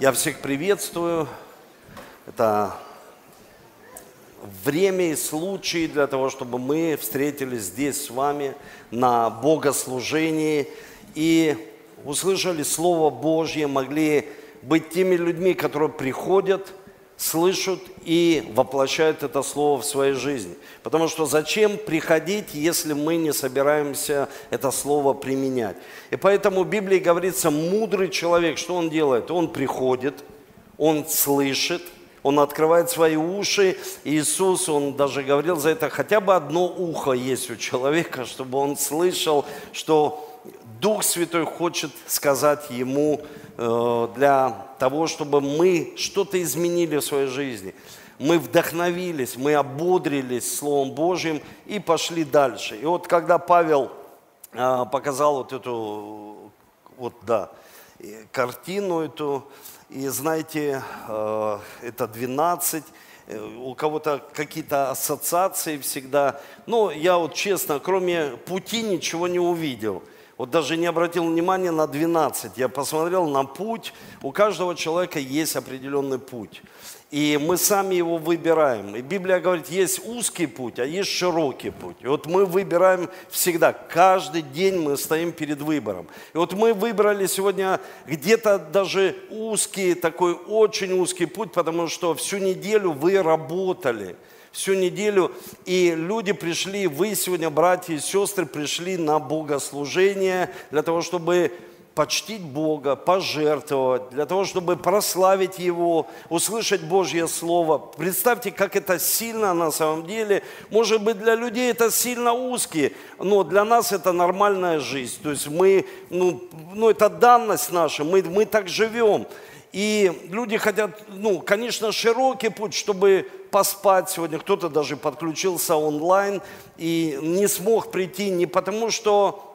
Я всех приветствую. Это время и случай для того, чтобы мы встретились здесь с вами на богослужении и услышали Слово Божье, могли быть теми людьми, которые приходят – слышат и воплощают это слово в своей жизни. Потому что зачем приходить, если мы не собираемся это слово применять? И поэтому в Библии говорится, мудрый человек, что он делает? Он приходит, он слышит, он открывает свои уши. Иисус, он даже говорил за это, хотя бы одно ухо есть у человека, чтобы он слышал, что Дух Святой хочет сказать ему Э, для того, чтобы мы что-то изменили в своей жизни. Мы вдохновились, мы ободрились Словом Божьим и пошли дальше. И вот когда Павел э, показал вот эту, вот да, картину эту, и знаете, э, это 12, у кого-то какие-то ассоциации всегда. Но я вот честно, кроме пути ничего не увидел – вот даже не обратил внимания на 12. Я посмотрел на путь. У каждого человека есть определенный путь. И мы сами его выбираем. И Библия говорит, есть узкий путь, а есть широкий путь. И вот мы выбираем всегда, каждый день мы стоим перед выбором. И вот мы выбрали сегодня где-то даже узкий, такой очень узкий путь, потому что всю неделю вы работали – всю неделю, и люди пришли, вы сегодня, братья и сестры, пришли на богослужение для того, чтобы почтить Бога, пожертвовать, для того, чтобы прославить Его, услышать Божье Слово. Представьте, как это сильно на самом деле. Может быть, для людей это сильно узкие, но для нас это нормальная жизнь. То есть мы, ну, ну это данность наша, мы, мы так живем. И люди хотят, ну, конечно, широкий путь, чтобы поспать сегодня. Кто-то даже подключился онлайн и не смог прийти не потому, что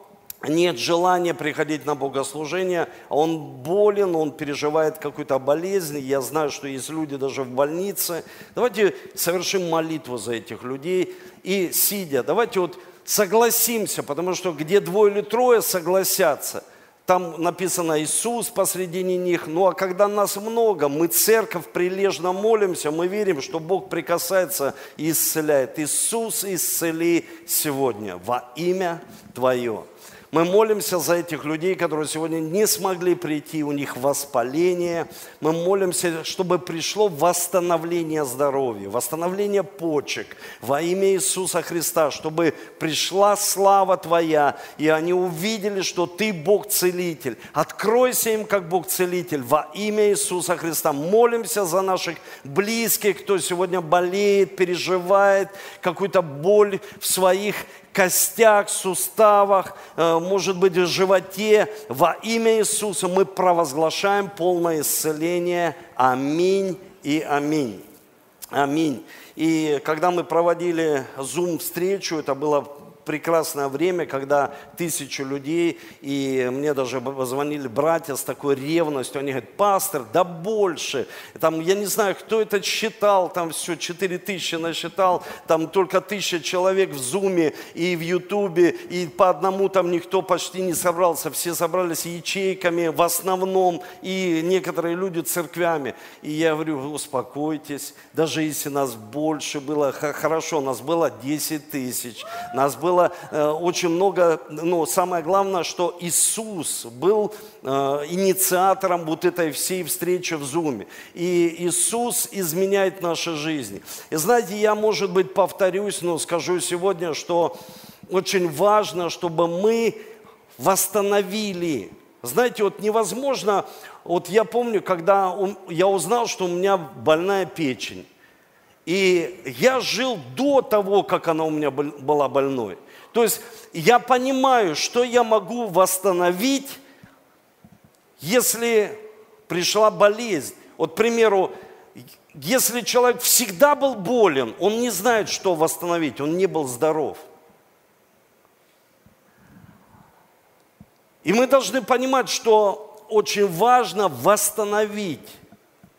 нет желания приходить на богослужение, а он болен, он переживает какую-то болезнь. Я знаю, что есть люди даже в больнице. Давайте совершим молитву за этих людей. И сидя, давайте вот согласимся, потому что где двое или трое согласятся – там написано Иисус посредине них. Ну а когда нас много, мы церковь прилежно молимся, мы верим, что Бог прикасается и исцеляет. Иисус исцели сегодня во имя Твое. Мы молимся за этих людей, которые сегодня не смогли прийти, у них воспаление. Мы молимся, чтобы пришло восстановление здоровья, восстановление почек во имя Иисуса Христа, чтобы пришла слава Твоя, и они увидели, что Ты Бог-целитель. Откройся им, как Бог-целитель, во имя Иисуса Христа. Молимся за наших близких, кто сегодня болеет, переживает какую-то боль в своих костях, суставах, э, может быть, в животе. Во имя Иисуса мы провозглашаем полное исцеление. Аминь и аминь. Аминь. И когда мы проводили Zoom-встречу, это было прекрасное время, когда тысячу людей, и мне даже позвонили братья с такой ревностью, они говорят, пастор, да больше, там, я не знаю, кто это считал, там все, 4 тысячи насчитал, там только тысяча человек в Зуме и в Ютубе, и по одному там никто почти не собрался, все собрались ячейками в основном, и некоторые люди церквями. И я говорю, успокойтесь, даже если нас больше было, хорошо, нас было 10 тысяч, нас было было э, очень много, но самое главное, что Иисус был э, инициатором вот этой всей встречи в Зуме. И Иисус изменяет наши жизни. И знаете, я, может быть, повторюсь, но скажу сегодня, что очень важно, чтобы мы восстановили. Знаете, вот невозможно, вот я помню, когда я узнал, что у меня больная печень. И я жил до того, как она у меня была больной. То есть я понимаю, что я могу восстановить, если пришла болезнь. Вот, к примеру, если человек всегда был болен, он не знает, что восстановить, он не был здоров. И мы должны понимать, что очень важно восстановить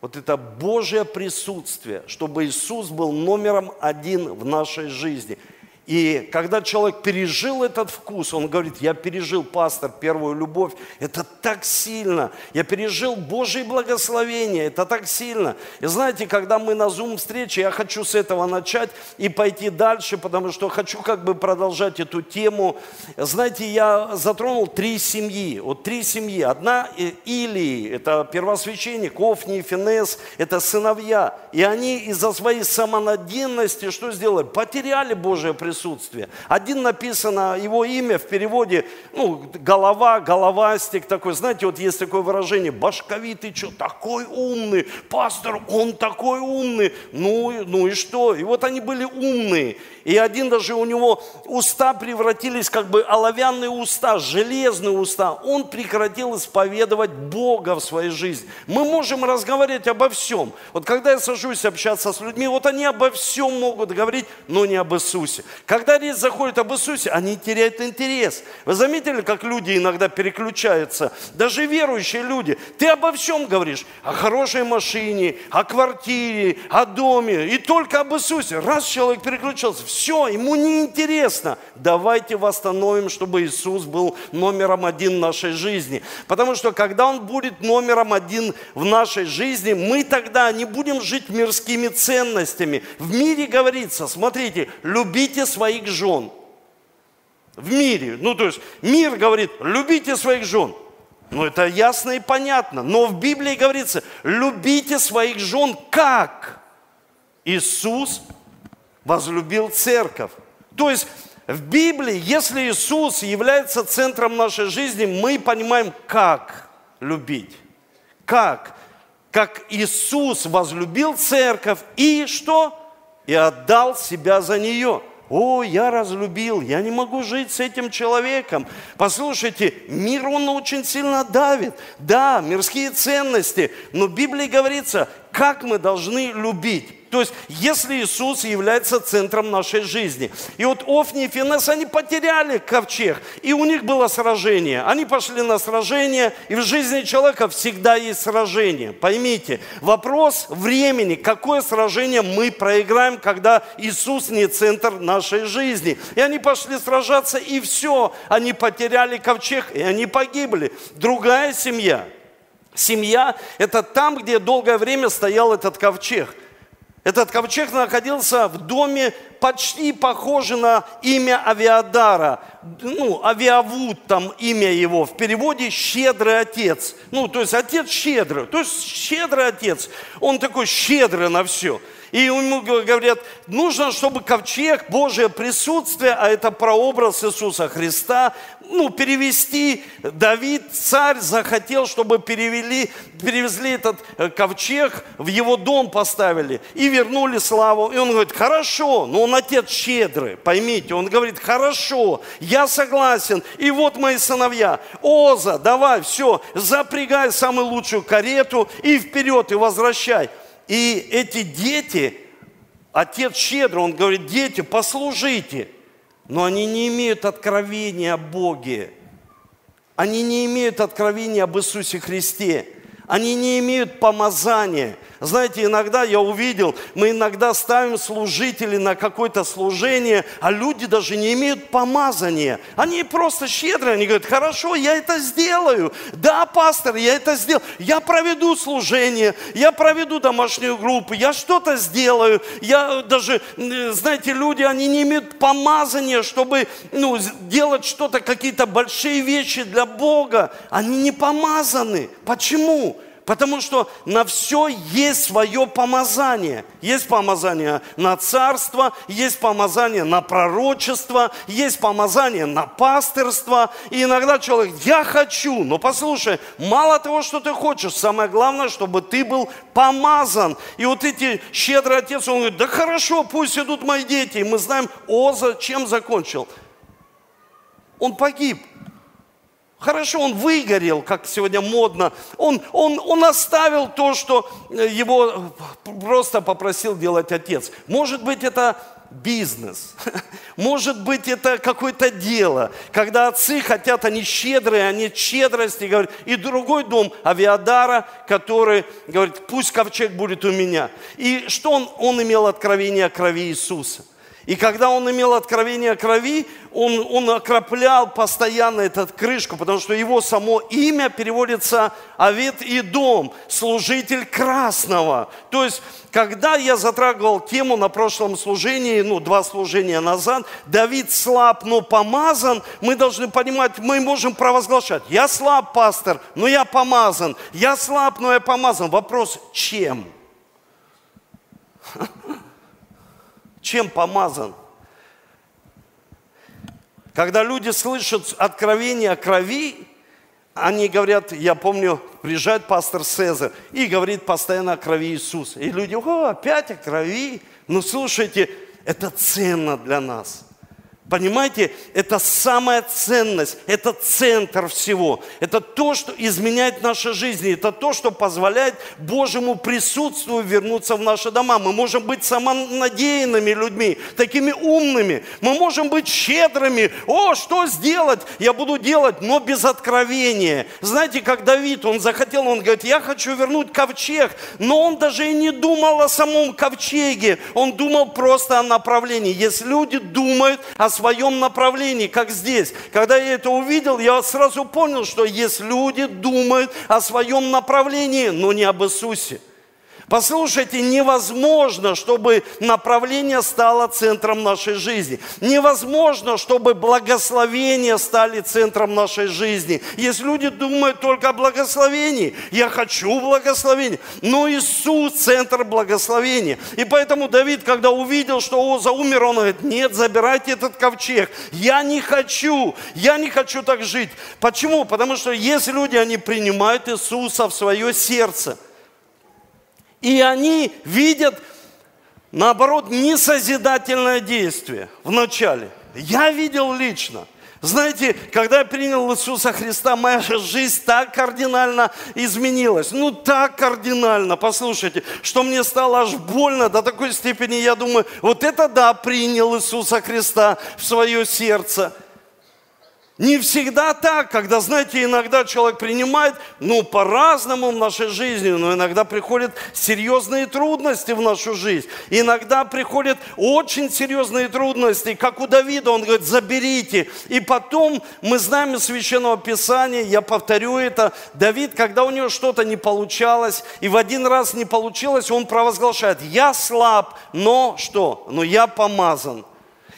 вот это Божье присутствие, чтобы Иисус был номером один в нашей жизни – И когда человек пережил этот вкус, он говорит, я пережил, пастор, первую любовь, это так сильно. Я пережил Божье благословение, это так сильно. И знаете, когда мы на Zoom-встрече, я хочу с этого начать и пойти дальше, потому что хочу как бы продолжать эту тему. Знаете, я затронул три семьи. Вот три семьи. Одна Илии, это первосвященник, Офни, Финес, это сыновья. И они из-за своей самонадеянности что сделали? Потеряли Божие присутствие присутствие. Один написано его имя в переводе, ну, голова, головастик такой. Знаете, вот есть такое выражение, башковитый, что такой умный, пастор, он такой умный. Ну, ну и что? И вот они были умные. И один даже у него уста превратились как бы оловянные уста, железные уста. Он прекратил исповедовать Бога в своей жизни. Мы можем разговаривать обо всем. Вот когда я сажусь общаться с людьми, вот они обо всем могут говорить, но не об Иисусе. Когда речь заходит об Иисусе, они теряют интерес. Вы заметили, как люди иногда переключаются? Даже верующие люди. Ты обо всем говоришь. О хорошей машине, о квартире, о доме. И только об Иисусе. Раз человек переключился, все, ему не интересно. Давайте восстановим, чтобы Иисус был номером один в нашей жизни. Потому что когда Он будет номером один в нашей жизни, мы тогда не будем жить мирскими ценностями. В мире говорится, смотрите, любите своих жен. В мире. Ну, то есть мир говорит, любите своих жен. Ну, это ясно и понятно. Но в Библии говорится, любите своих жен как? Иисус возлюбил церковь. То есть в Библии, если Иисус является центром нашей жизни, мы понимаем, как любить. Как? Как Иисус возлюбил церковь и что? И отдал себя за нее. О, я разлюбил, я не могу жить с этим человеком. Послушайте, мир, он очень сильно давит. Да, мирские ценности, но в Библии говорится, как мы должны любить. То есть, если Иисус является центром нашей жизни. И вот Офни и Финес, они потеряли ковчег, и у них было сражение. Они пошли на сражение, и в жизни человека всегда есть сражение. Поймите, вопрос времени, какое сражение мы проиграем, когда Иисус не центр нашей жизни. И они пошли сражаться, и все, они потеряли ковчег, и они погибли. Другая семья. Семья – это там, где долгое время стоял этот ковчег – этот ковчег находился в доме почти похоже на имя Авиадара. Ну, Авиавуд там имя его. В переводе «щедрый отец». Ну, то есть отец щедрый. То есть щедрый отец. Он такой щедрый на все. И ему говорят, нужно, чтобы ковчег, Божье присутствие, а это прообраз Иисуса Христа, ну, перевести. Давид, царь, захотел, чтобы перевели, перевезли этот э, ковчег, в его дом поставили и вернули славу. И он говорит, хорошо, но он отец щедрый, поймите. Он говорит, хорошо, я согласен. И вот мои сыновья, Оза, давай, все, запрягай самую лучшую карету и вперед, и возвращай. И эти дети, отец щедро, он говорит, дети, послужите. Но они не имеют откровения о Боге. Они не имеют откровения об Иисусе Христе. Они не имеют помазания. Знаете, иногда я увидел, мы иногда ставим служителей на какое-то служение, а люди даже не имеют помазания. Они просто щедрые, они говорят, хорошо, я это сделаю. Да, пастор, я это сделаю. Я проведу служение, я проведу домашнюю группу, я что-то сделаю. Я даже, знаете, люди, они не имеют помазания, чтобы ну, делать что-то, какие-то большие вещи для Бога. Они не помазаны. Почему? Потому что на все есть свое помазание. Есть помазание на царство, есть помазание на пророчество, есть помазание на пастырство. И иногда человек, я хочу, но послушай, мало того, что ты хочешь, самое главное, чтобы ты был помазан. И вот эти щедрый отец, он говорит, да хорошо, пусть идут мои дети. И мы знаем, Оза чем закончил? Он погиб. Хорошо, он выгорел, как сегодня модно. Он, он, он оставил то, что его просто попросил делать отец. Может быть, это бизнес. Может быть, это какое-то дело. Когда отцы хотят, они щедрые, они щедрости говорят. И другой дом Авиадара, который говорит, пусть ковчег будет у меня. И что он, он имел откровение о крови Иисуса. И когда он имел откровение крови, он, он окроплял постоянно эту крышку, потому что его само имя переводится Авет и дом, служитель красного. То есть, когда я затрагивал тему на прошлом служении, ну, два служения назад, Давид слаб, но помазан, мы должны понимать, мы можем провозглашать, я слаб, пастор, но я помазан, я слаб, но я помазан. Вопрос, чем? чем помазан. Когда люди слышат откровение о крови, они говорят, я помню, приезжает пастор Цезарь и говорит постоянно о крови Иисуса. И люди, о, опять о крови. Ну, слушайте, это ценно для нас. Понимаете, это самая ценность, это центр всего. Это то, что изменяет наши жизни, это то, что позволяет Божьему присутствию вернуться в наши дома. Мы можем быть самонадеянными людьми, такими умными. Мы можем быть щедрыми. О, что сделать? Я буду делать, но без откровения. Знаете, как Давид, он захотел, он говорит, я хочу вернуть ковчег. Но он даже и не думал о самом ковчеге. Он думал просто о направлении. Если люди думают о своем направлении, как здесь. Когда я это увидел, я сразу понял, что есть люди думают о своем направлении, но не об Иисусе. Послушайте, невозможно, чтобы направление стало центром нашей жизни. Невозможно, чтобы благословения стали центром нашей жизни. Если люди думают только о благословении, я хочу благословения, но Иисус – центр благословения. И поэтому Давид, когда увидел, что Оза умер, он говорит, нет, забирайте этот ковчег. Я не хочу, я не хочу так жить. Почему? Потому что если люди, они принимают Иисуса в свое сердце – и они видят, наоборот, несозидательное действие в начале. Я видел лично. Знаете, когда я принял Иисуса Христа, моя жизнь так кардинально изменилась. Ну, так кардинально, послушайте, что мне стало аж больно до такой степени, я думаю, вот это да, принял Иисуса Христа в свое сердце – не всегда так, когда, знаете, иногда человек принимает, ну, по-разному в нашей жизни, но иногда приходят серьезные трудности в нашу жизнь. Иногда приходят очень серьезные трудности, как у Давида, он говорит, заберите. И потом мы знаем из Священного Писания, я повторю это, Давид, когда у него что-то не получалось, и в один раз не получилось, он провозглашает, я слаб, но что? Но я помазан.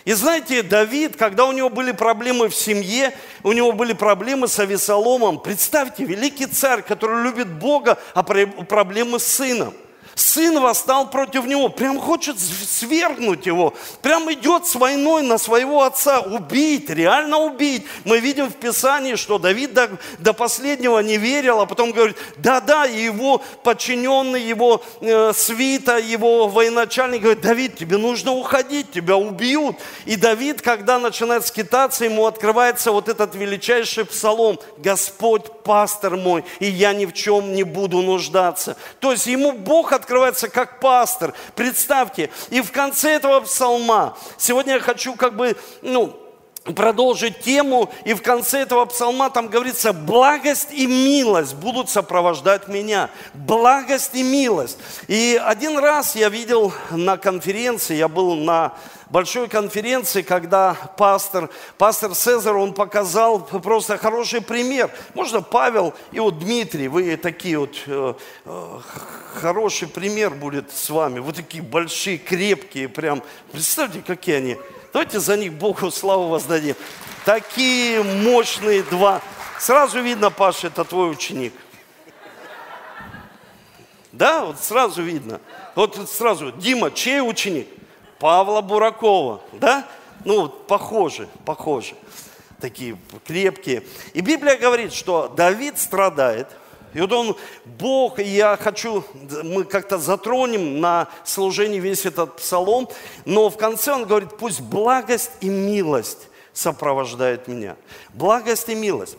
И знаете, Давид, когда у него были проблемы в семье, у него были проблемы с Авесоломом, представьте, великий царь, который любит Бога, а проблемы с сыном – сын восстал против него, прям хочет свергнуть его, прям идет с войной на своего отца, убить, реально убить. Мы видим в Писании, что Давид до, до последнего не верил, а потом говорит, да-да, его подчиненный, его э, свита, его военачальник говорит, Давид, тебе нужно уходить, тебя убьют. И Давид, когда начинает скитаться, ему открывается вот этот величайший псалом, Господь пастор мой, и я ни в чем не буду нуждаться. То есть ему Бог открывается открывается как пастор. Представьте, и в конце этого псалма, сегодня я хочу как бы, ну, продолжить тему, и в конце этого псалма там говорится, благость и милость будут сопровождать меня. Благость и милость. И один раз я видел на конференции, я был на большой конференции, когда пастор, пастор Цезарь, он показал просто хороший пример. Можно Павел и вот Дмитрий, вы такие вот, э, э, хороший пример будет с вами. Вот такие большие, крепкие, прям, представьте, какие они. Давайте за них Богу славу воздадим. Такие мощные два. Сразу видно, Паша, это твой ученик. Да, вот сразу видно. Вот сразу, Дима, чей ученик? Павла Буракова, да? Ну, похожи, похожи. Такие крепкие. И Библия говорит, что Давид страдает. И вот он, Бог, я хочу, мы как-то затронем на служении весь этот псалом, но в конце он говорит, пусть благость и милость сопровождают меня. Благость и милость.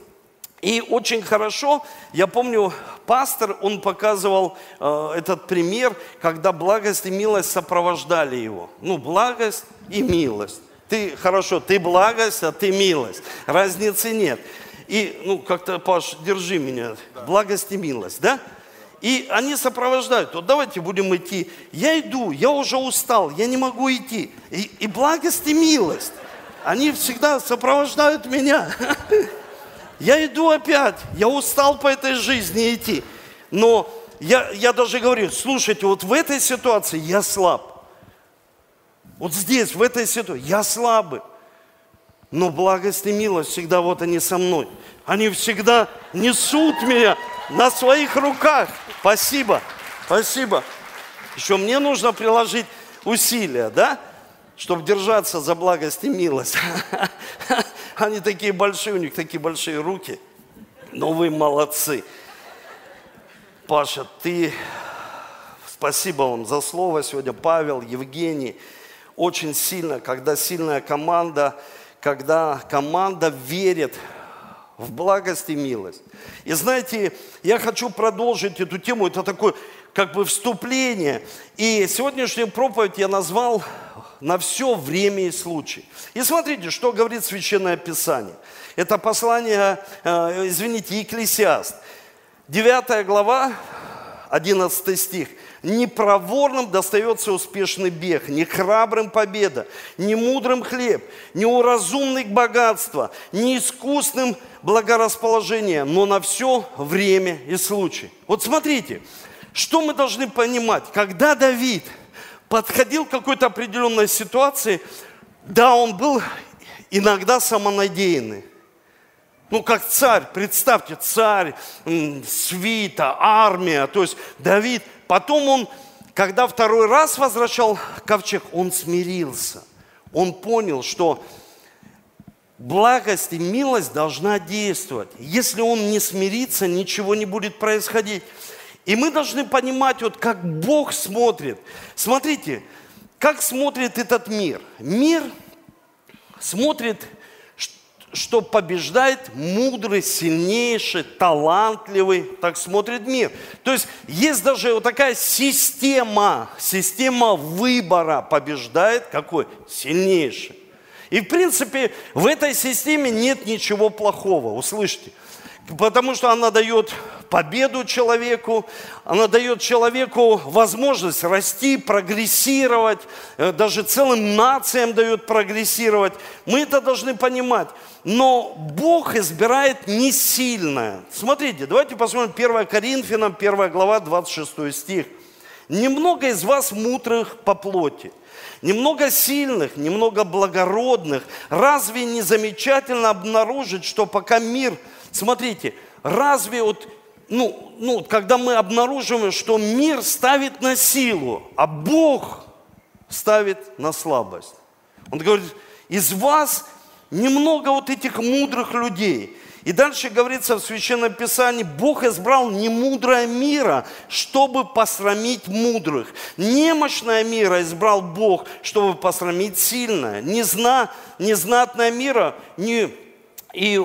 И очень хорошо, я помню, пастор, он показывал э, этот пример, когда благость и милость сопровождали его. Ну, благость и милость. Ты, хорошо, ты благость, а ты милость. Разницы нет. И, ну, как-то, Паш, держи меня. Благость и милость, да? И они сопровождают. Вот давайте будем идти. Я иду, я уже устал, я не могу идти. И, и благость и милость, они всегда сопровождают меня. Я иду опять, я устал по этой жизни идти. Но я, я даже говорю, слушайте, вот в этой ситуации я слаб. Вот здесь, в этой ситуации, я слабый. Но благость и милость всегда вот они со мной. Они всегда несут меня на своих руках. Спасибо, спасибо. Еще мне нужно приложить усилия, да? Чтобы держаться за благость и милость. Они такие большие, у них такие большие руки. Но вы молодцы. Паша, ты... Спасибо вам за слово сегодня, Павел, Евгений очень сильно, когда сильная команда, когда команда верит в благость и милость. И знаете, я хочу продолжить эту тему, это такое как бы вступление. И сегодняшнюю проповедь я назвал «На все время и случай». И смотрите, что говорит Священное Писание. Это послание, э, извините, Екклесиаст. 9 глава, 11 стих – не проворным достается успешный бег, не храбрым победа, не мудрым хлеб, не уразумный богатство, не искусным благорасположение, но на все время и случай. Вот смотрите, что мы должны понимать, когда Давид подходил к какой-то определенной ситуации, да, он был иногда самонадеянный. Ну, как царь, представьте, царь, свита, армия, то есть Давид – Потом он, когда второй раз возвращал ковчег, он смирился. Он понял, что благость и милость должна действовать. Если он не смирится, ничего не будет происходить. И мы должны понимать, вот как Бог смотрит. Смотрите, как смотрит этот мир. Мир смотрит что побеждает мудрый, сильнейший, талантливый, так смотрит мир. То есть есть даже вот такая система, система выбора побеждает какой? Сильнейший. И в принципе в этой системе нет ничего плохого, услышьте. Потому что она дает победу человеку, она дает человеку возможность расти, прогрессировать, э, даже целым нациям дает прогрессировать. Мы это должны понимать. Но Бог избирает не сильное. Смотрите, давайте посмотрим 1 Коринфянам, 1 глава, 26 стих. «Немного из вас мудрых по плоти, немного сильных, немного благородных. Разве не замечательно обнаружить, что пока мир Смотрите, разве вот, ну, ну, когда мы обнаруживаем, что мир ставит на силу, а Бог ставит на слабость. Он говорит, из вас немного вот этих мудрых людей. И дальше говорится в Священном Писании, Бог избрал немудрое мира, чтобы посрамить мудрых. Немощное мира избрал Бог, чтобы посрамить сильное. Незна, незнатное мира не, и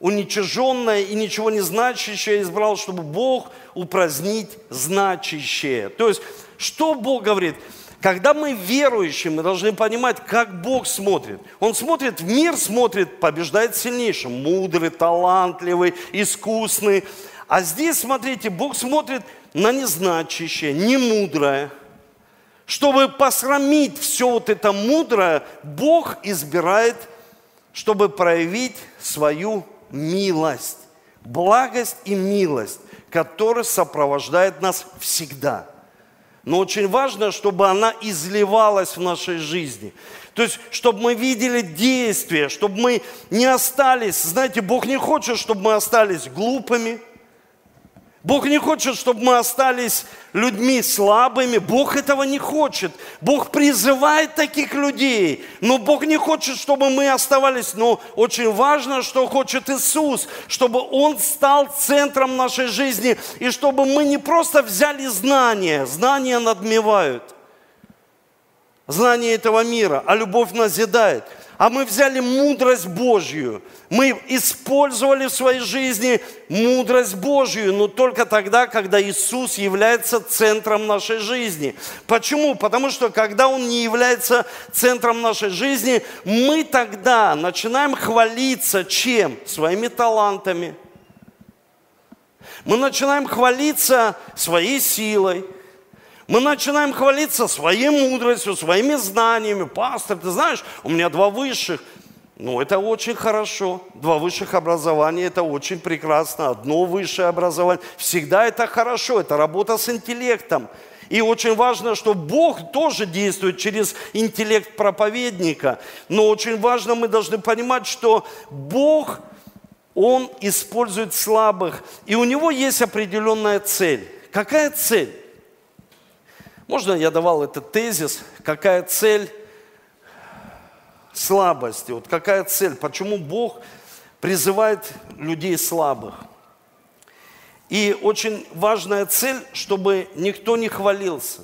уничиженное и ничего не значащее избрал, чтобы Бог упразднить значащее. То есть, что Бог говорит? Когда мы верующие, мы должны понимать, как Бог смотрит. Он смотрит в мир, смотрит, побеждает сильнейшим, мудрый, талантливый, искусный. А здесь, смотрите, Бог смотрит на незначащее, немудрое. Чтобы посрамить все вот это мудрое, Бог избирает, чтобы проявить свою милость, благость и милость, которая сопровождает нас всегда. Но очень важно, чтобы она изливалась в нашей жизни. То есть, чтобы мы видели действия, чтобы мы не остались, знаете, Бог не хочет, чтобы мы остались глупыми, Бог не хочет, чтобы мы остались людьми слабыми. Бог этого не хочет. Бог призывает таких людей. Но Бог не хочет, чтобы мы оставались. Но очень важно, что хочет Иисус. Чтобы Он стал центром нашей жизни. И чтобы мы не просто взяли знания. Знания надмевают. Знания этого мира. А любовь назидает а мы взяли мудрость Божью. Мы использовали в своей жизни мудрость Божью, но только тогда, когда Иисус является центром нашей жизни. Почему? Потому что когда Он не является центром нашей жизни, мы тогда начинаем хвалиться чем? Своими талантами. Мы начинаем хвалиться своей силой, мы начинаем хвалиться своей мудростью, своими знаниями. Пастор, ты знаешь, у меня два высших. Ну, это очень хорошо. Два высших образования – это очень прекрасно. Одно высшее образование. Всегда это хорошо. Это работа с интеллектом. И очень важно, что Бог тоже действует через интеллект проповедника. Но очень важно, мы должны понимать, что Бог, Он использует слабых. И у Него есть определенная цель. Какая цель? Можно я давал этот тезис, какая цель слабости, вот какая цель, почему Бог призывает людей слабых. И очень важная цель, чтобы никто не хвалился.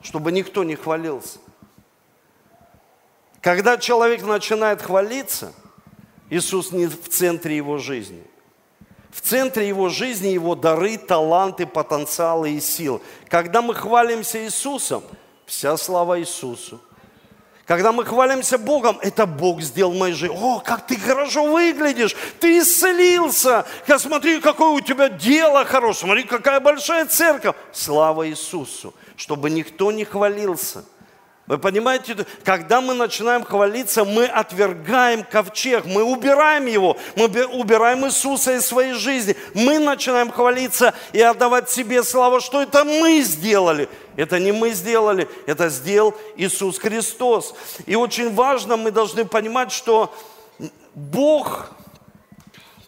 Чтобы никто не хвалился. Когда человек начинает хвалиться, Иисус не в центре его жизни – в центре его жизни его дары, таланты, потенциалы и сил. Когда мы хвалимся Иисусом, вся слава Иисусу. Когда мы хвалимся Богом, это Бог сделал моей жизни. О, как ты хорошо выглядишь, ты исцелился. Я смотри, какое у тебя дело хорошее, смотри, какая большая церковь. Слава Иисусу, чтобы никто не хвалился – вы понимаете, когда мы начинаем хвалиться, мы отвергаем ковчег, мы убираем его, мы убираем Иисуса из своей жизни. Мы начинаем хвалиться и отдавать себе славу, что это мы сделали. Это не мы сделали, это сделал Иисус Христос. И очень важно, мы должны понимать, что Бог,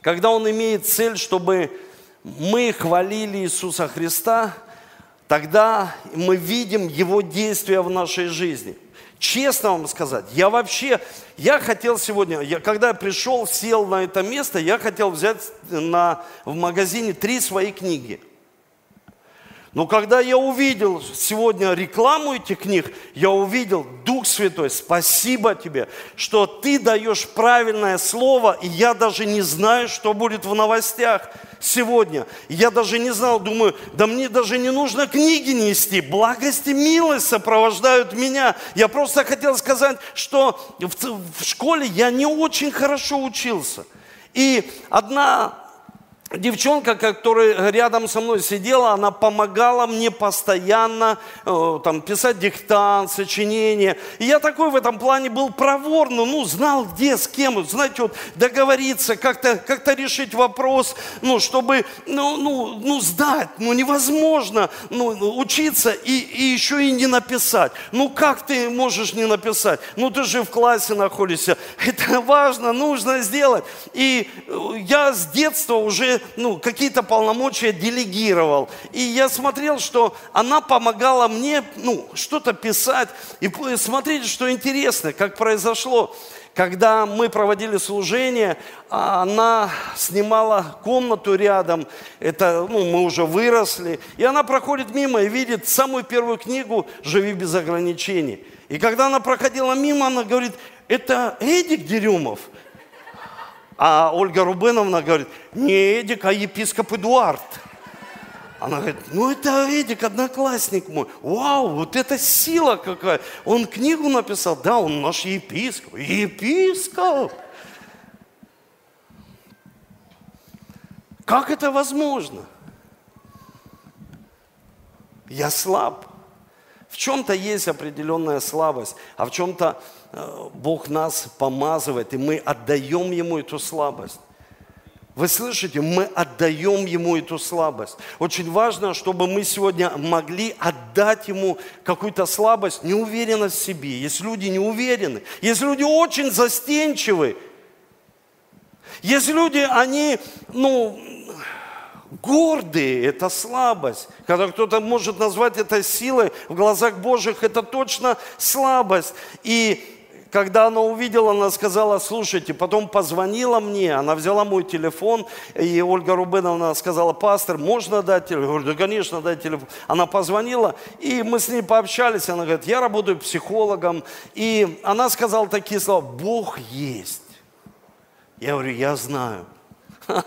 когда Он имеет цель, чтобы мы хвалили Иисуса Христа – тогда мы видим Его действия в нашей жизни. Честно вам сказать, я вообще, я хотел сегодня, я, когда я пришел, сел на это место, я хотел взять на, в магазине три свои книги – но когда я увидел сегодня рекламу этих книг, я увидел, Дух Святой, спасибо тебе, что ты даешь правильное слово, и я даже не знаю, что будет в новостях сегодня. Я даже не знал, думаю, да мне даже не нужно книги нести, благость и милость сопровождают меня. Я просто хотел сказать, что в, в школе я не очень хорошо учился. И одна девчонка, которая рядом со мной сидела, она помогала мне постоянно э, там, писать диктант, сочинения. И я такой в этом плане был проворный, ну, знал где, с кем, знаете, вот договориться, как-то как решить вопрос, ну, чтобы, ну, ну, ну, сдать, ну, невозможно ну, учиться и, и еще и не написать. Ну, как ты можешь не написать? Ну, ты же в классе находишься. Это важно, нужно сделать. И э, я с детства уже ну, какие-то полномочия делегировал. И я смотрел, что она помогала мне ну, что-то писать и смотреть, что интересно, как произошло. Когда мы проводили служение, она снимала комнату рядом, это, ну, мы уже выросли, и она проходит мимо и видит самую первую книгу «Живи без ограничений». И когда она проходила мимо, она говорит, это Эдик Дерюмов. А Ольга Рубеновна говорит, не Эдик, а епископ Эдуард. Она говорит, ну это Эдик, одноклассник мой. Вау, вот это сила какая. Он книгу написал, да, он наш епископ. Епископ! Как это возможно? Я слаб. В чем-то есть определенная слабость, а в чем-то Бог нас помазывает, и мы отдаем Ему эту слабость. Вы слышите, мы отдаем Ему эту слабость. Очень важно, чтобы мы сегодня могли отдать Ему какую-то слабость, неуверенность в себе. Есть люди не уверены, есть люди очень застенчивы. Есть люди, они, ну, Гордые – это слабость. Когда кто-то может назвать это силой, в глазах Божьих это точно слабость. И когда она увидела, она сказала, слушайте, потом позвонила мне, она взяла мой телефон, и Ольга Рубеновна сказала, пастор, можно дать телефон? Я говорю, да, конечно, дай телефон. Она позвонила, и мы с ней пообщались, она говорит, я работаю психологом, и она сказала такие слова, Бог есть. Я говорю, я знаю,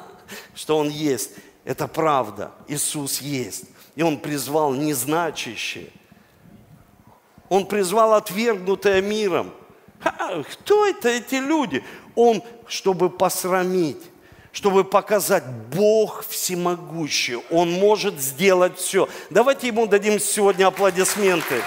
что Он есть. Это правда. Иисус есть. И Он призвал незначащее. Он призвал отвергнутое миром. Кто это эти люди? Он, чтобы посрамить, чтобы показать, Бог всемогущий, Он может сделать все. Давайте Ему дадим сегодня аплодисменты.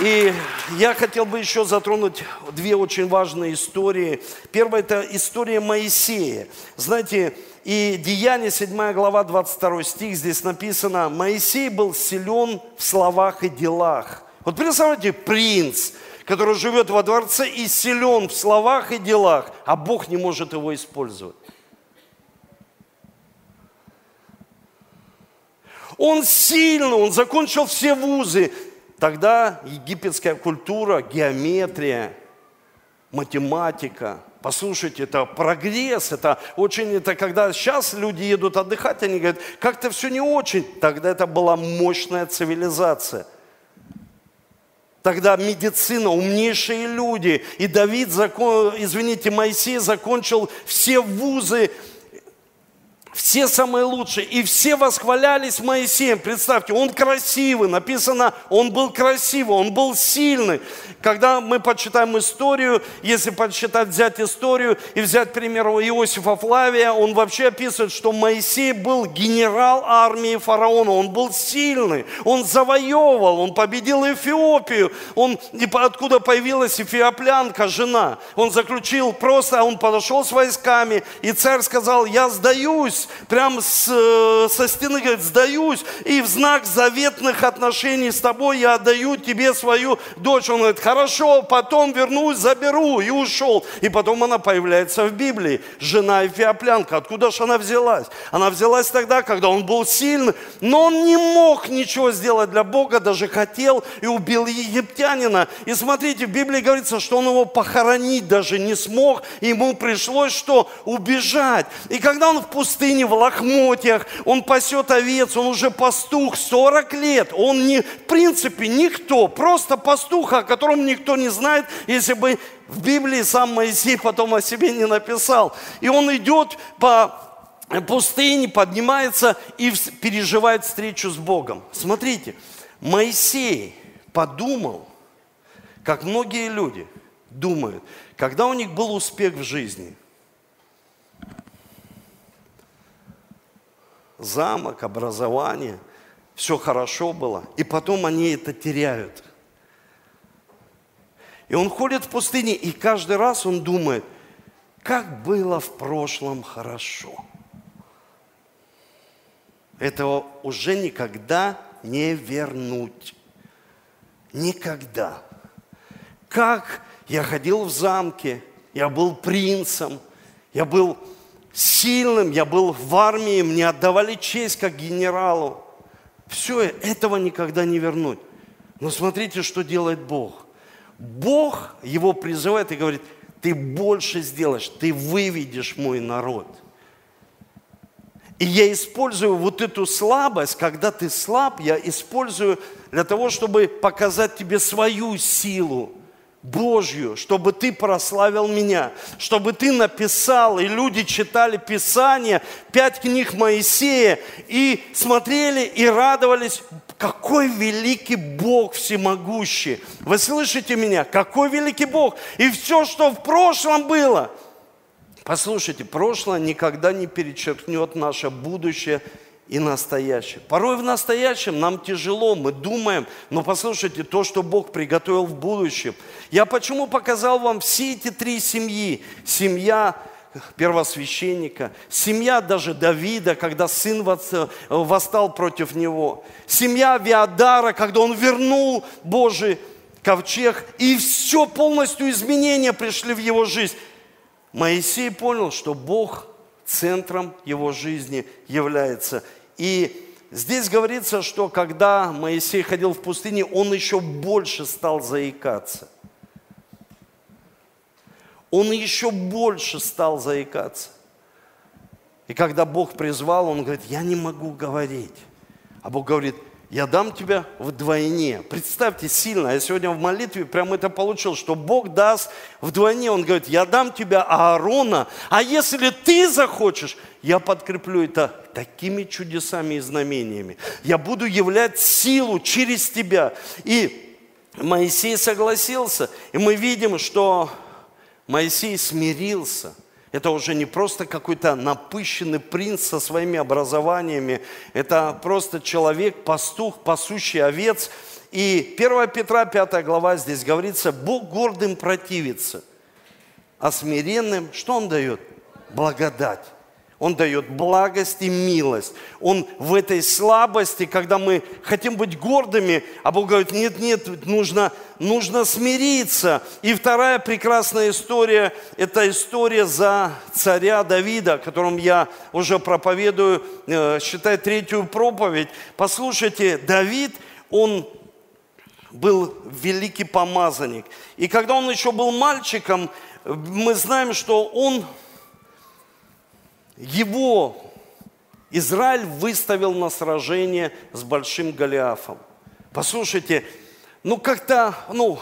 И я хотел бы еще затронуть две очень важные истории. Первая – это история Моисея. Знаете, и Деяние, 7 глава, 22 стих, здесь написано, Моисей был силен в словах и делах. Вот представьте, принц, который живет во дворце и силен в словах и делах, а Бог не может его использовать. Он сильный, он закончил все вузы, Тогда египетская культура, геометрия, математика, послушайте, это прогресс, это очень, это когда сейчас люди едут отдыхать, они говорят, как-то все не очень. Тогда это была мощная цивилизация. Тогда медицина, умнейшие люди. И Давид, закон, извините, Моисей закончил все вузы все самые лучшие, и все восхвалялись Моисеем. Представьте, он красивый, написано, он был красивый, он был сильный. Когда мы почитаем историю, если почитать, взять историю и взять, к примеру, Иосифа Флавия, он вообще описывает, что Моисей был генерал армии фараона, он был сильный, он завоевывал, он победил Эфиопию, он, откуда появилась эфиоплянка, жена. Он заключил просто, он подошел с войсками, и царь сказал, я сдаюсь, прям с, э, со стены говорит, сдаюсь, и в знак заветных отношений с тобой я отдаю тебе свою дочь. Он говорит, хорошо, потом вернусь, заберу, и ушел. И потом она появляется в Библии, жена Эфиоплянка. Откуда же она взялась? Она взялась тогда, когда он был сильный, но он не мог ничего сделать для Бога, даже хотел и убил египтянина. И смотрите, в Библии говорится, что он его похоронить даже не смог, ему пришлось что? Убежать. И когда он в пустыне пустыне в лохмотьях, он пасет овец, он уже пастух 40 лет. Он не, в принципе, никто, просто пастух, о котором никто не знает, если бы в Библии сам Моисей потом о себе не написал. И он идет по пустыне, поднимается и переживает встречу с Богом. Смотрите, Моисей подумал, как многие люди думают, когда у них был успех в жизни – замок, образование, все хорошо было, и потом они это теряют. И он ходит в пустыне, и каждый раз он думает, как было в прошлом хорошо. Этого уже никогда не вернуть. Никогда. Как я ходил в замке, я был принцем, я был сильным, я был в армии, мне отдавали честь как генералу. Все, этого никогда не вернуть. Но смотрите, что делает Бог. Бог его призывает и говорит, ты больше сделаешь, ты выведешь мой народ. И я использую вот эту слабость, когда ты слаб, я использую для того, чтобы показать тебе свою силу. Божью, чтобы ты прославил меня, чтобы ты написал, и люди читали Писание, пять книг Моисея, и смотрели и радовались, какой великий Бог всемогущий. Вы слышите меня? Какой великий Бог. И все, что в прошлом было, послушайте, прошлое никогда не перечеркнет наше будущее и настоящее. Порой в настоящем нам тяжело, мы думаем, но послушайте, то, что Бог приготовил в будущем. Я почему показал вам все эти три семьи? Семья первосвященника, семья даже Давида, когда сын восстал против него, семья Виадара, когда он вернул Божий ковчег, и все полностью изменения пришли в его жизнь. Моисей понял, что Бог центром его жизни является. И здесь говорится, что когда Моисей ходил в пустыне, он еще больше стал заикаться. Он еще больше стал заикаться. И когда Бог призвал, он говорит, я не могу говорить. А Бог говорит, я дам тебя вдвойне. Представьте, сильно. Я сегодня в молитве прямо это получил, что Бог даст вдвойне. Он говорит, я дам тебя Аарона, а если ты захочешь, я подкреплю это такими чудесами и знамениями. Я буду являть силу через тебя. И Моисей согласился. И мы видим, что Моисей смирился. Это уже не просто какой-то напыщенный принц со своими образованиями. Это просто человек, пастух, пасущий овец. И 1 Петра, 5 глава, здесь говорится, Бог гордым противится, а смиренным, что Он дает? Благодать. Он дает благость и милость. Он в этой слабости, когда мы хотим быть гордыми, а Бог говорит, нет, нет, нужно, нужно смириться. И вторая прекрасная история, это история за царя Давида, о котором я уже проповедую, э, считай, третью проповедь. Послушайте, Давид, он был великий помазанник. И когда он еще был мальчиком, мы знаем, что он его Израиль выставил на сражение с большим Голиафом. Послушайте, ну как-то, ну,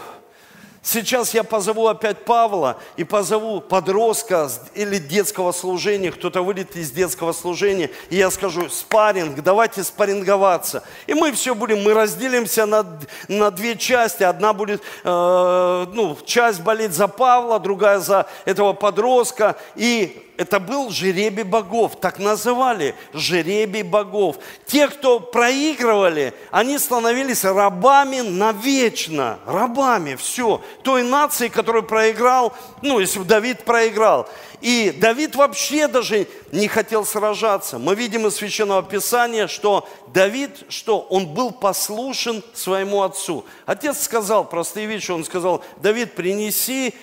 Сейчас я позову опять Павла и позову подростка или детского служения, кто-то выйдет из детского служения, и я скажу, спарринг, давайте спарринговаться. И мы все будем, мы разделимся на, на две части. Одна будет, э, ну, часть болеть за Павла, другая за этого подростка. И это был жеребий богов, так называли, жеребий богов. Те, кто проигрывали, они становились рабами навечно, рабами, все. Той нации, которую проиграл, ну, если Давид проиграл. И Давид вообще даже не хотел сражаться. Мы видим из Священного Писания, что Давид, что он был послушен своему отцу. Отец сказал простые вещи, он сказал, Давид, принеси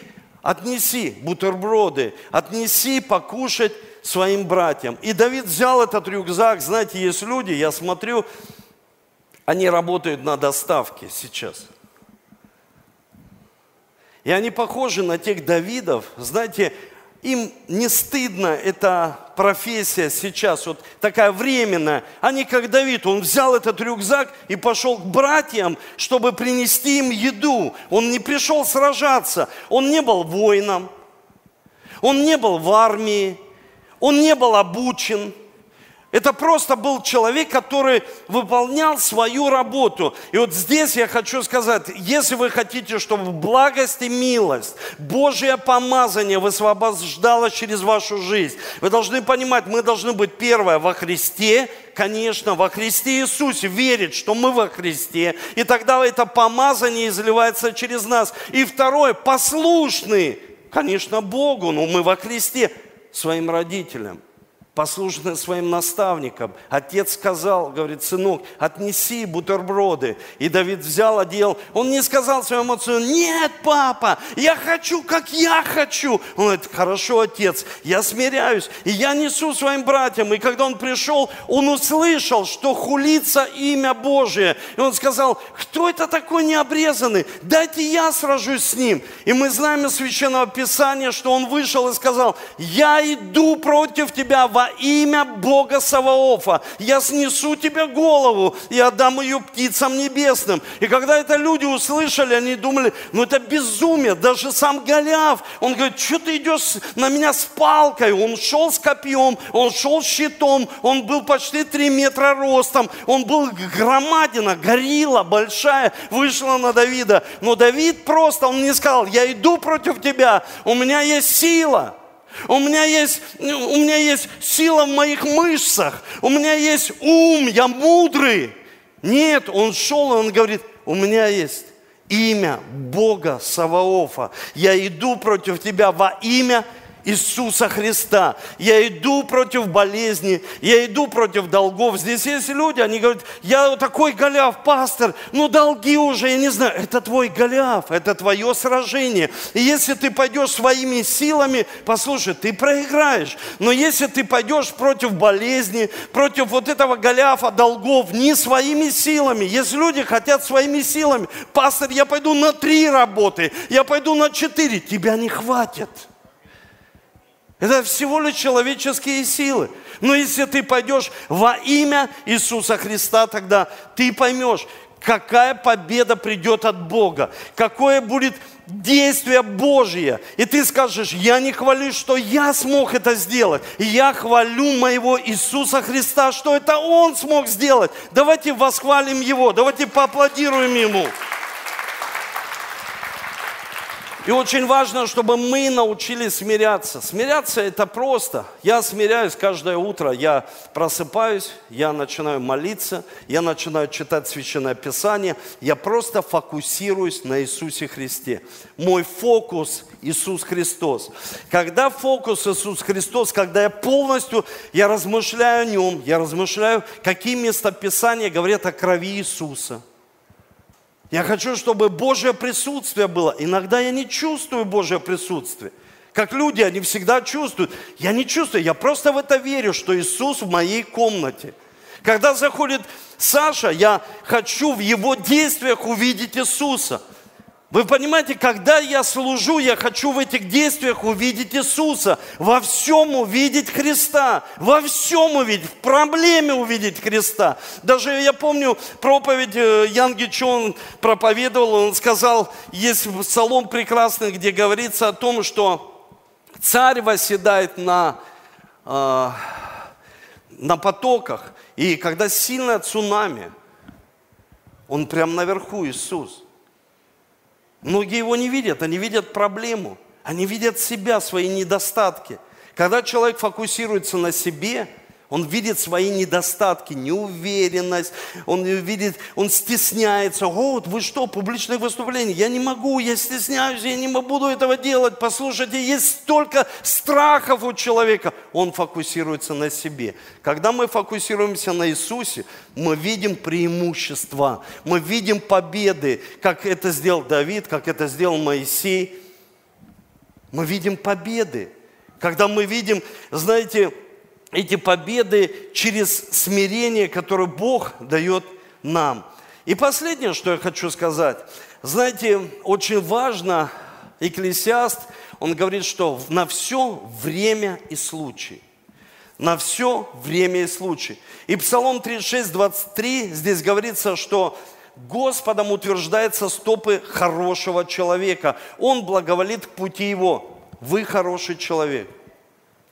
отнеси бутерброды, отнеси покушать своим братьям. И Давид взял этот рюкзак. Знаете, есть люди, я смотрю, они работают на доставке сейчас. И они похожи на тех Давидов. Знаете, им не стыдно эта профессия сейчас, вот такая временная. Они как Давид, он взял этот рюкзак и пошел к братьям, чтобы принести им еду. Он не пришел сражаться, он не был воином, он не был в армии, он не был обучен – это просто был человек, который выполнял свою работу. И вот здесь я хочу сказать, если вы хотите, чтобы благость и милость, Божье помазание высвобождало через вашу жизнь, вы должны понимать, мы должны быть первое во Христе, конечно, во Христе Иисусе, верить, что мы во Христе. И тогда это помазание изливается через нас. И второе, послушны, конечно, Богу, но мы во Христе, своим родителям – послушны своим наставникам. Отец сказал, говорит, сынок, отнеси бутерброды. И Давид взял, одел. Он не сказал своему отцу, нет, папа, я хочу, как я хочу. Он говорит, хорошо, отец, я смиряюсь, и я несу своим братьям. И когда он пришел, он услышал, что хулится имя Божие. И он сказал, кто это такой необрезанный? Дайте я сражусь с ним. И мы знаем из Священного Писания, что он вышел и сказал, я иду против тебя во имя Бога Саваофа. Я снесу тебе голову и отдам ее птицам небесным. И когда это люди услышали, они думали, ну это безумие. Даже сам Голиаф, он говорит, что ты идешь на меня с палкой? Он шел с копьем, он шел с щитом, он был почти три метра ростом, он был громадина, горилла большая, вышла на Давида. Но Давид просто, он не сказал, я иду против тебя, у меня есть сила. У меня, есть, у меня есть сила в моих мышцах. У меня есть ум, я мудрый. Нет, он шел, и он говорит, у меня есть имя Бога Саваофа. Я иду против тебя во имя Иисуса Христа. Я иду против болезни, я иду против долгов. Здесь есть люди, они говорят, я такой Голиаф, пастор, ну долги уже, я не знаю. Это твой Голиаф, это твое сражение. И если ты пойдешь своими силами, послушай, ты проиграешь. Но если ты пойдешь против болезни, против вот этого Голиафа долгов, не своими силами. Если люди хотят своими силами, пастор, я пойду на три работы, я пойду на четыре, тебя не хватит. Это всего лишь человеческие силы. Но если ты пойдешь во имя Иисуса Христа, тогда ты поймешь, какая победа придет от Бога, какое будет действие Божье. И ты скажешь, я не хвалю, что я смог это сделать. Я хвалю моего Иисуса Христа, что это Он смог сделать. Давайте восхвалим Его, давайте поаплодируем Ему. И очень важно, чтобы мы научились смиряться. Смиряться это просто. Я смиряюсь каждое утро. Я просыпаюсь, я начинаю молиться, я начинаю читать Священное Писание. Я просто фокусируюсь на Иисусе Христе. Мой фокус Иисус Христос. Когда фокус Иисус Христос, когда я полностью, я размышляю о Нем, я размышляю, какие места Писания говорят о крови Иисуса – я хочу, чтобы Божье присутствие было. Иногда я не чувствую Божье присутствие. Как люди, они всегда чувствуют. Я не чувствую, я просто в это верю, что Иисус в моей комнате. Когда заходит Саша, я хочу в его действиях увидеть Иисуса – вы понимаете, когда я служу, я хочу в этих действиях увидеть Иисуса, во всем увидеть Христа, во всем увидеть, в проблеме увидеть Христа. Даже я помню проповедь э, Ян Гичон проповедовал, он сказал, есть псалом прекрасный, где говорится о том, что царь восседает на, э, на потоках, и когда сильное цунами, он прям наверху, Иисус. Многие его не видят, они видят проблему, они видят себя, свои недостатки. Когда человек фокусируется на себе – он видит свои недостатки, неуверенность, он видит, он стесняется. Вот, вы что, публичное выступление? Я не могу, я стесняюсь, я не буду этого делать. Послушайте, есть столько страхов у человека. Он фокусируется на себе. Когда мы фокусируемся на Иисусе, мы видим преимущества, мы видим победы, как это сделал Давид, как это сделал Моисей. Мы видим победы. Когда мы видим, знаете, эти победы через смирение, которое Бог дает нам. И последнее, что я хочу сказать. Знаете, очень важно, Экклесиаст, он говорит, что на все время и случай. На все время и случай. И Псалом 36, 23, здесь говорится, что Господом утверждается стопы хорошего человека. Он благоволит к пути его. Вы хороший человек.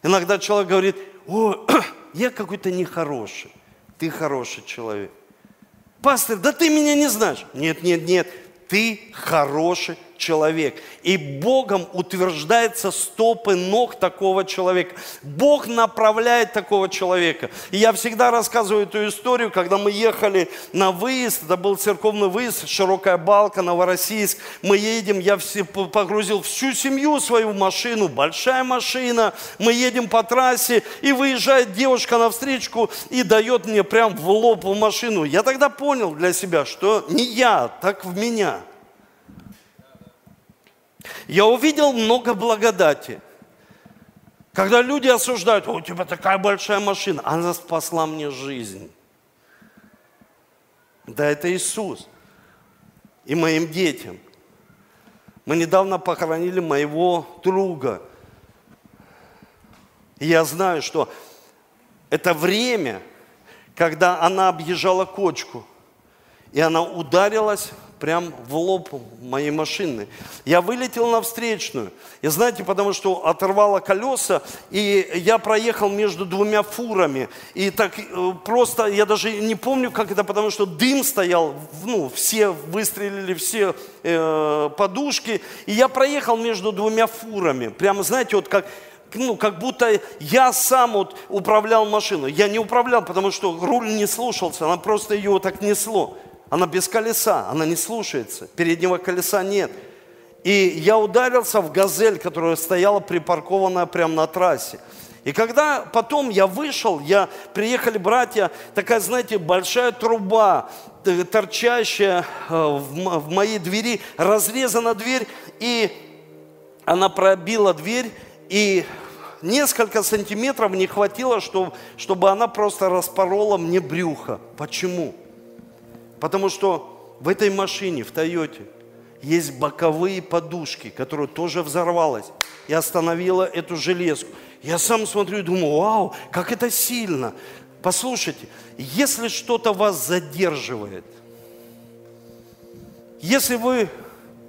Иногда человек говорит, о, я какой-то нехороший, ты хороший человек. Пастор, да ты меня не знаешь. Нет, нет, нет, ты хороший человек. И Богом утверждается стопы ног такого человека. Бог направляет такого человека. И я всегда рассказываю эту историю, когда мы ехали на выезд, это был церковный выезд, широкая балка, Новороссийск. Мы едем, я все, погрузил всю семью в свою машину, большая машина. Мы едем по трассе, и выезжает девушка навстречу и дает мне прям в лоб в машину. Я тогда понял для себя, что не я, так в меня – я увидел много благодати. Когда люди осуждают, у тебя такая большая машина, она спасла мне жизнь. Да это Иисус. И моим детям. Мы недавно похоронили моего друга. И я знаю, что это время, когда она объезжала кочку, и она ударилась прям в лоб моей машины. Я вылетел на встречную. И знаете, потому что оторвало колеса, и я проехал между двумя фурами. И так э, просто, я даже не помню, как это, потому что дым стоял, ну, все выстрелили, все э, подушки. И я проехал между двумя фурами. Прямо, знаете, вот как ну, как будто я сам вот управлял машиной. Я не управлял, потому что руль не слушался, она просто ее так несло. Она без колеса, она не слушается, переднего колеса нет. И я ударился в газель, которая стояла припаркованная прямо на трассе. И когда потом я вышел, я, приехали братья, такая, знаете, большая труба, э, торчащая э, в моей двери, разрезана дверь, и она пробила дверь, и несколько сантиметров не хватило, чтобы она просто распорола мне брюхо. Почему? Потому что в этой машине, в Тойоте, есть боковые подушки, которые тоже взорвалась и остановила эту железку. Я сам смотрю и думаю, вау, как это сильно. Послушайте, если что-то вас задерживает, если вы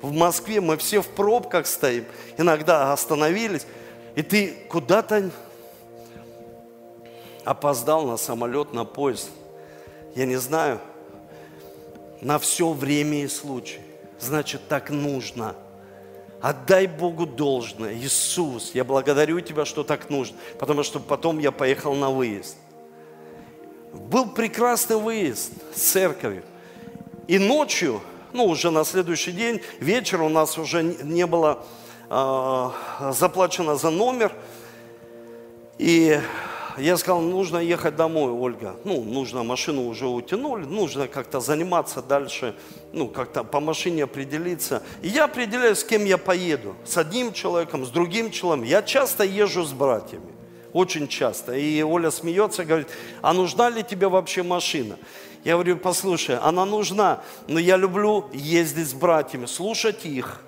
в Москве, мы все в пробках стоим, иногда остановились, и ты куда-то опоздал на самолет, на поезд, я не знаю – на все время и случай. Значит, так нужно. Отдай Богу должное. Иисус, я благодарю Тебя, что так нужно. Потому что потом я поехал на выезд. Был прекрасный выезд с церковью. И ночью, ну уже на следующий день, вечер у нас уже не было э, заплачено за номер. И я сказал, нужно ехать домой, Ольга. Ну, нужно, машину уже утянули, нужно как-то заниматься дальше, ну, как-то по машине определиться. И я определяю, с кем я поеду. С одним человеком, с другим человеком. Я часто езжу с братьями. Очень часто. И Оля смеется, говорит, а нужна ли тебе вообще машина? Я говорю, послушай, она нужна, но я люблю ездить с братьями, слушать их,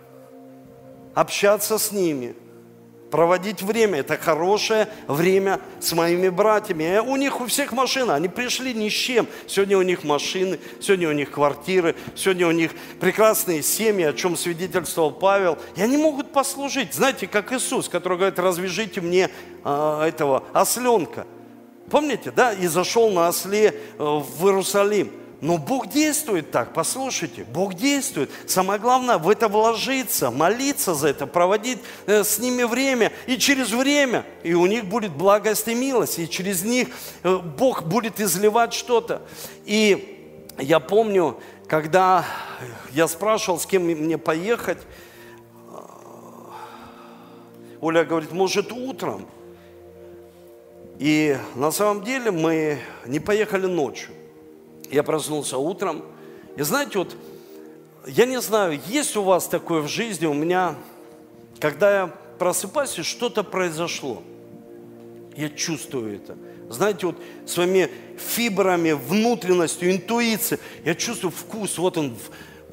общаться с ними, проводить время. Это хорошее время с моими братьями. И у них у всех машины, они пришли ни с чем. Сегодня у них машины, сегодня у них квартиры, сегодня у них прекрасные семьи, о чем свидетельствовал Павел. И они могут послужить. Знаете, как Иисус, который говорит, развяжите мне а, этого осленка. Помните, да? И зашел на осле э, в Иерусалим. Но Бог действует так, послушайте, Бог действует. Самое главное в это вложиться, молиться за это, проводить э, с ними время. И через время, и у них будет благость и милость, и через них э, Бог будет изливать что-то. И я помню, когда я спрашивал, с кем мне поехать, Оля говорит, может утром. И на самом деле мы не поехали ночью. Я проснулся утром. И знаете, вот я не знаю, есть у вас такое в жизни, у меня, когда я просыпаюсь, и что-то произошло. Я чувствую это. Знаете, вот своими фибрами, внутренностью, интуицией, я чувствую вкус, вот он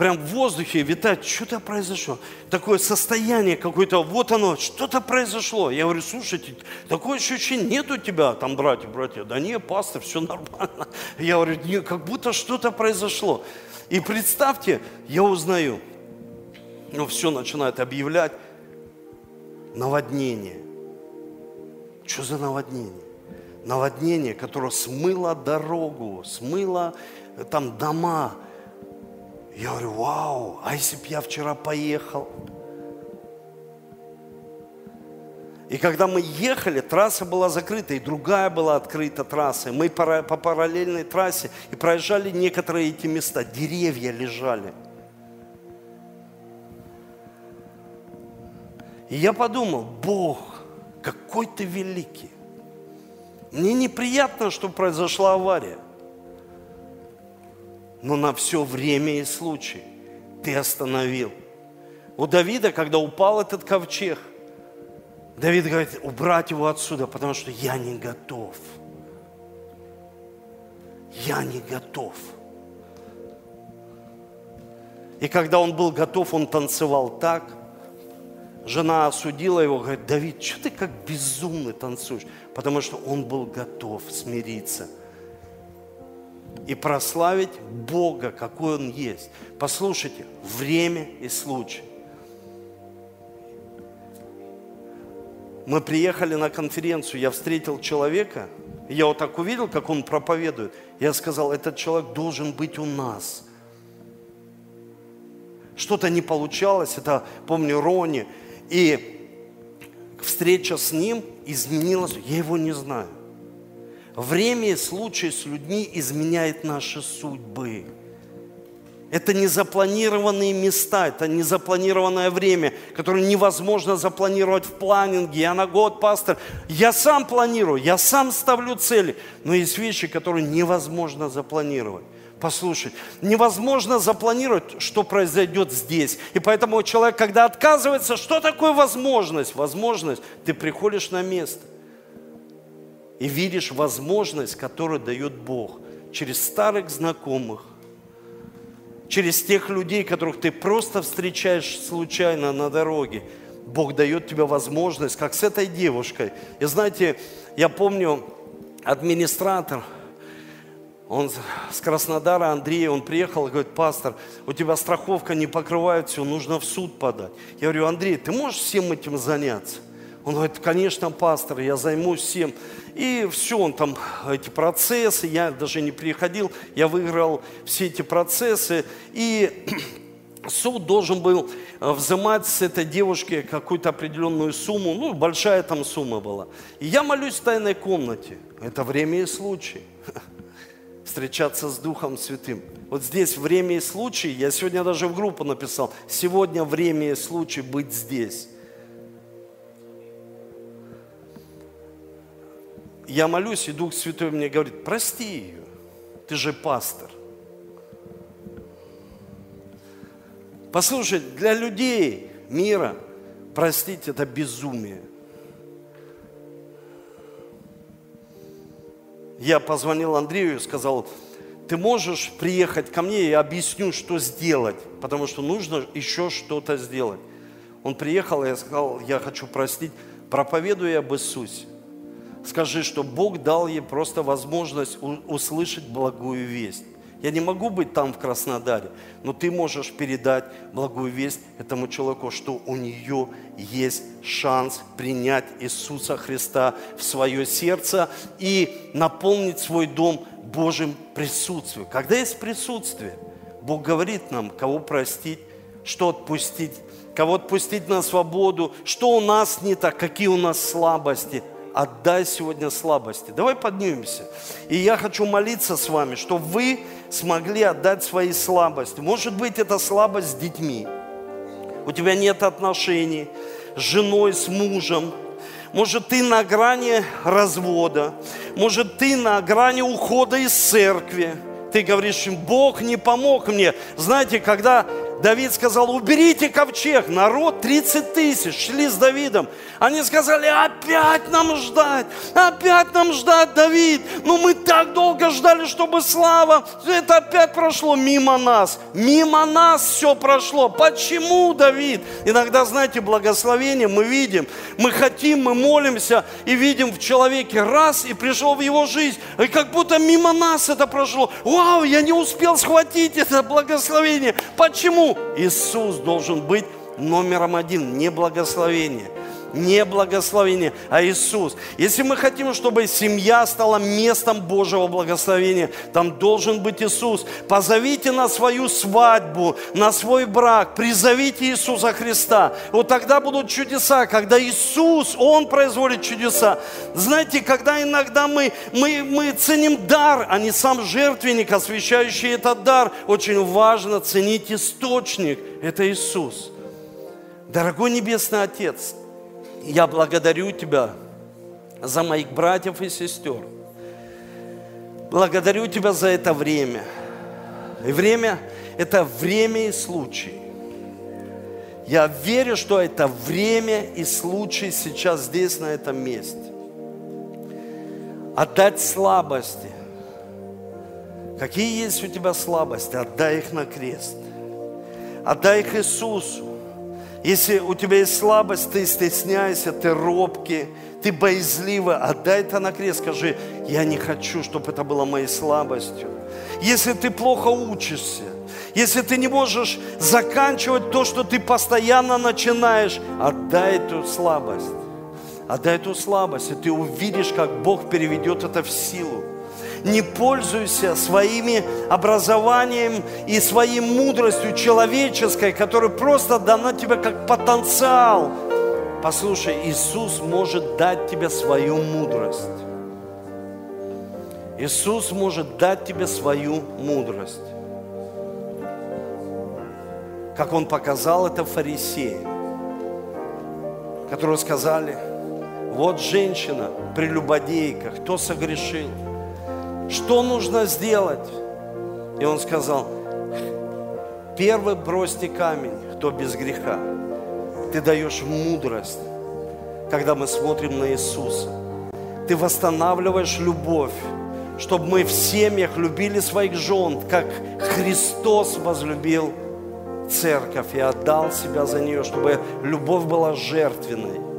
прям в воздухе витает, что-то произошло. Такое состояние какое-то, вот оно, что-то произошло. Я говорю, слушайте, такое ощущение, нет у тебя там братья, братья. Да не, пастор, все нормально. Я говорю, не, как будто что-то произошло. И представьте, я узнаю, ну все начинает объявлять, наводнение. Что за наводнение? Наводнение, которое смыло дорогу, смыло там дома, я говорю, вау, а если бы я вчера поехал? И когда мы ехали, трасса была закрыта, и другая была открыта трасса. Мы по параллельной трассе и проезжали некоторые эти места. Деревья лежали. И я подумал, Бог, какой ты великий. Мне неприятно, что произошла авария – но на все время и случай ты остановил. У Давида, когда упал этот ковчег, Давид говорит, убрать его отсюда, потому что я не готов. Я не готов. И когда он был готов, он танцевал так. Жена осудила его, говорит, Давид, что ты как безумный танцуешь? Потому что он был готов смириться – и прославить Бога, какой Он есть. Послушайте, время и случай. Мы приехали на конференцию, я встретил человека, я вот так увидел, как он проповедует. Я сказал, этот человек должен быть у нас. Что-то не получалось, это, помню, Рони. И встреча с ним изменилась, я его не знаю. Время и случай с людьми изменяет наши судьбы. Это незапланированные места, это незапланированное время, которое невозможно запланировать в планинге. Я на год, пастор, я сам планирую, я сам ставлю цели, но есть вещи, которые невозможно запланировать. Послушай, невозможно запланировать, что произойдет здесь. И поэтому человек, когда отказывается, что такое возможность? Возможность, ты приходишь на место и видишь возможность, которую дает Бог через старых знакомых, через тех людей, которых ты просто встречаешь случайно на дороге. Бог дает тебе возможность, как с этой девушкой. И знаете, я помню, администратор, он с Краснодара, Андрей, он приехал и говорит, пастор, у тебя страховка не покрывает все, нужно в суд подать. Я говорю, Андрей, ты можешь всем этим заняться? Он говорит, конечно, пастор, я займусь всем. И все, он там, эти процессы, я даже не приходил, я выиграл все эти процессы. И суд должен был э, взимать с этой девушки какую-то определенную сумму, ну, большая там сумма была. И я молюсь в тайной комнате. Это время и случай. Встречаться с Духом Святым. Вот здесь время и случай. Я сегодня даже в группу написал. Сегодня время и случай быть здесь. Я молюсь, и Дух Святой мне говорит, прости ее. Ты же пастор. Послушай, для людей мира простить это безумие. Я позвонил Андрею и сказал, ты можешь приехать ко мне, я объясню, что сделать, потому что нужно еще что-то сделать. Он приехал, и я сказал, я хочу простить, проповедуя об Иисусе. Скажи, что Бог дал ей просто возможность услышать благую весть. Я не могу быть там, в Краснодаре, но ты можешь передать благую весть этому человеку, что у нее есть шанс принять Иисуса Христа в свое сердце и наполнить свой дом Божьим присутствием. Когда есть присутствие, Бог говорит нам, кого простить, что отпустить, кого отпустить на свободу, что у нас не так, какие у нас слабости – отдай сегодня слабости. Давай поднимемся. И я хочу молиться с вами, чтобы вы смогли отдать свои слабости. Может быть, это слабость с детьми. У тебя нет отношений с женой, с мужем. Может, ты на грани развода. Может, ты на грани ухода из церкви. Ты говоришь, Бог не помог мне. Знаете, когда Давид сказал, уберите ковчег. Народ 30 тысяч шли с Давидом. Они сказали, опять нам ждать, опять нам ждать, Давид. Ну мы так долго ждали, чтобы слава. Это опять прошло мимо нас. Мимо нас все прошло. Почему, Давид? Иногда, знаете, благословение мы видим, мы хотим, мы молимся и видим в человеке раз и пришел в его жизнь. И как будто мимо нас это прошло. Вау, я не успел схватить это благословение. Почему? Иисус должен быть номером один, не благословение – не благословение, а Иисус. Если мы хотим, чтобы семья стала местом Божьего благословения, там должен быть Иисус. Позовите на свою свадьбу, на свой брак, призовите Иисуса Христа. Вот тогда будут чудеса, когда Иисус, Он производит чудеса. Знаете, когда иногда мы, мы, мы ценим дар, а не сам жертвенник, освящающий этот дар, очень важно ценить источник. Это Иисус. Дорогой Небесный Отец, я благодарю Тебя за моих братьев и сестер. Благодарю Тебя за это время. И время – это время и случай. Я верю, что это время и случай сейчас здесь, на этом месте. Отдать слабости. Какие есть у тебя слабости, отдай их на крест. Отдай их Иисусу. Если у тебя есть слабость, ты стесняешься, ты робкий, ты боязливый, отдай это на крест, скажи, я не хочу, чтобы это было моей слабостью. Если ты плохо учишься, если ты не можешь заканчивать то, что ты постоянно начинаешь, отдай эту слабость. Отдай эту слабость, и ты увидишь, как Бог переведет это в силу не пользуйся своими образованием и своей мудростью человеческой, которая просто дана тебе как потенциал. Послушай, Иисус может дать тебе свою мудрость. Иисус может дать тебе свою мудрость. Как Он показал это фарисеям, которые сказали, вот женщина, прелюбодейка, кто согрешил – что нужно сделать? И он сказал, первый бросьте камень, кто без греха. Ты даешь мудрость, когда мы смотрим на Иисуса. Ты восстанавливаешь любовь, чтобы мы в семьях любили своих жен, как Христос возлюбил церковь и отдал себя за нее, чтобы любовь была жертвенной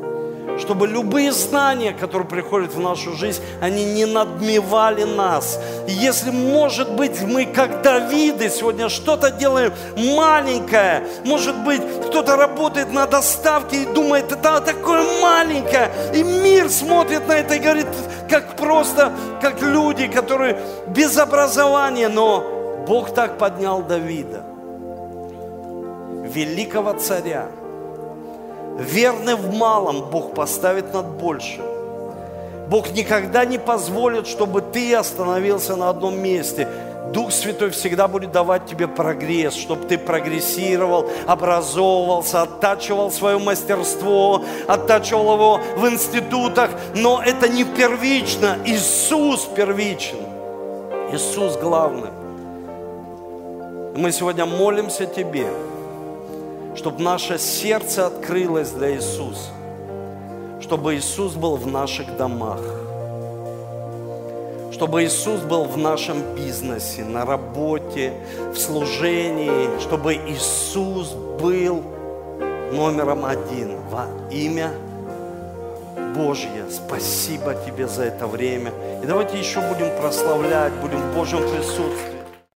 чтобы любые знания, которые приходят в нашу жизнь, они не надмевали нас. И если, может быть, мы, как Давиды, сегодня что-то делаем маленькое, может быть, кто-то работает на доставке и думает, это такое маленькое, и мир смотрит на это и говорит, как просто, как люди, которые без образования, но Бог так поднял Давида. великого царя. Верный в малом Бог поставит над большим. Бог никогда не позволит, чтобы ты остановился на одном месте. Дух Святой всегда будет давать тебе прогресс, чтобы ты прогрессировал, образовывался, оттачивал свое мастерство, оттачивал его в институтах. Но это не первично. Иисус первичен. Иисус главный. Мы сегодня молимся Тебе, чтобы наше сердце открылось для Иисуса, чтобы Иисус был в наших домах, чтобы Иисус был в нашем бизнесе, на работе, в служении, чтобы Иисус был номером один во имя Божье. Спасибо Тебе за это время. И давайте еще будем прославлять, будем в Божьем присутствии.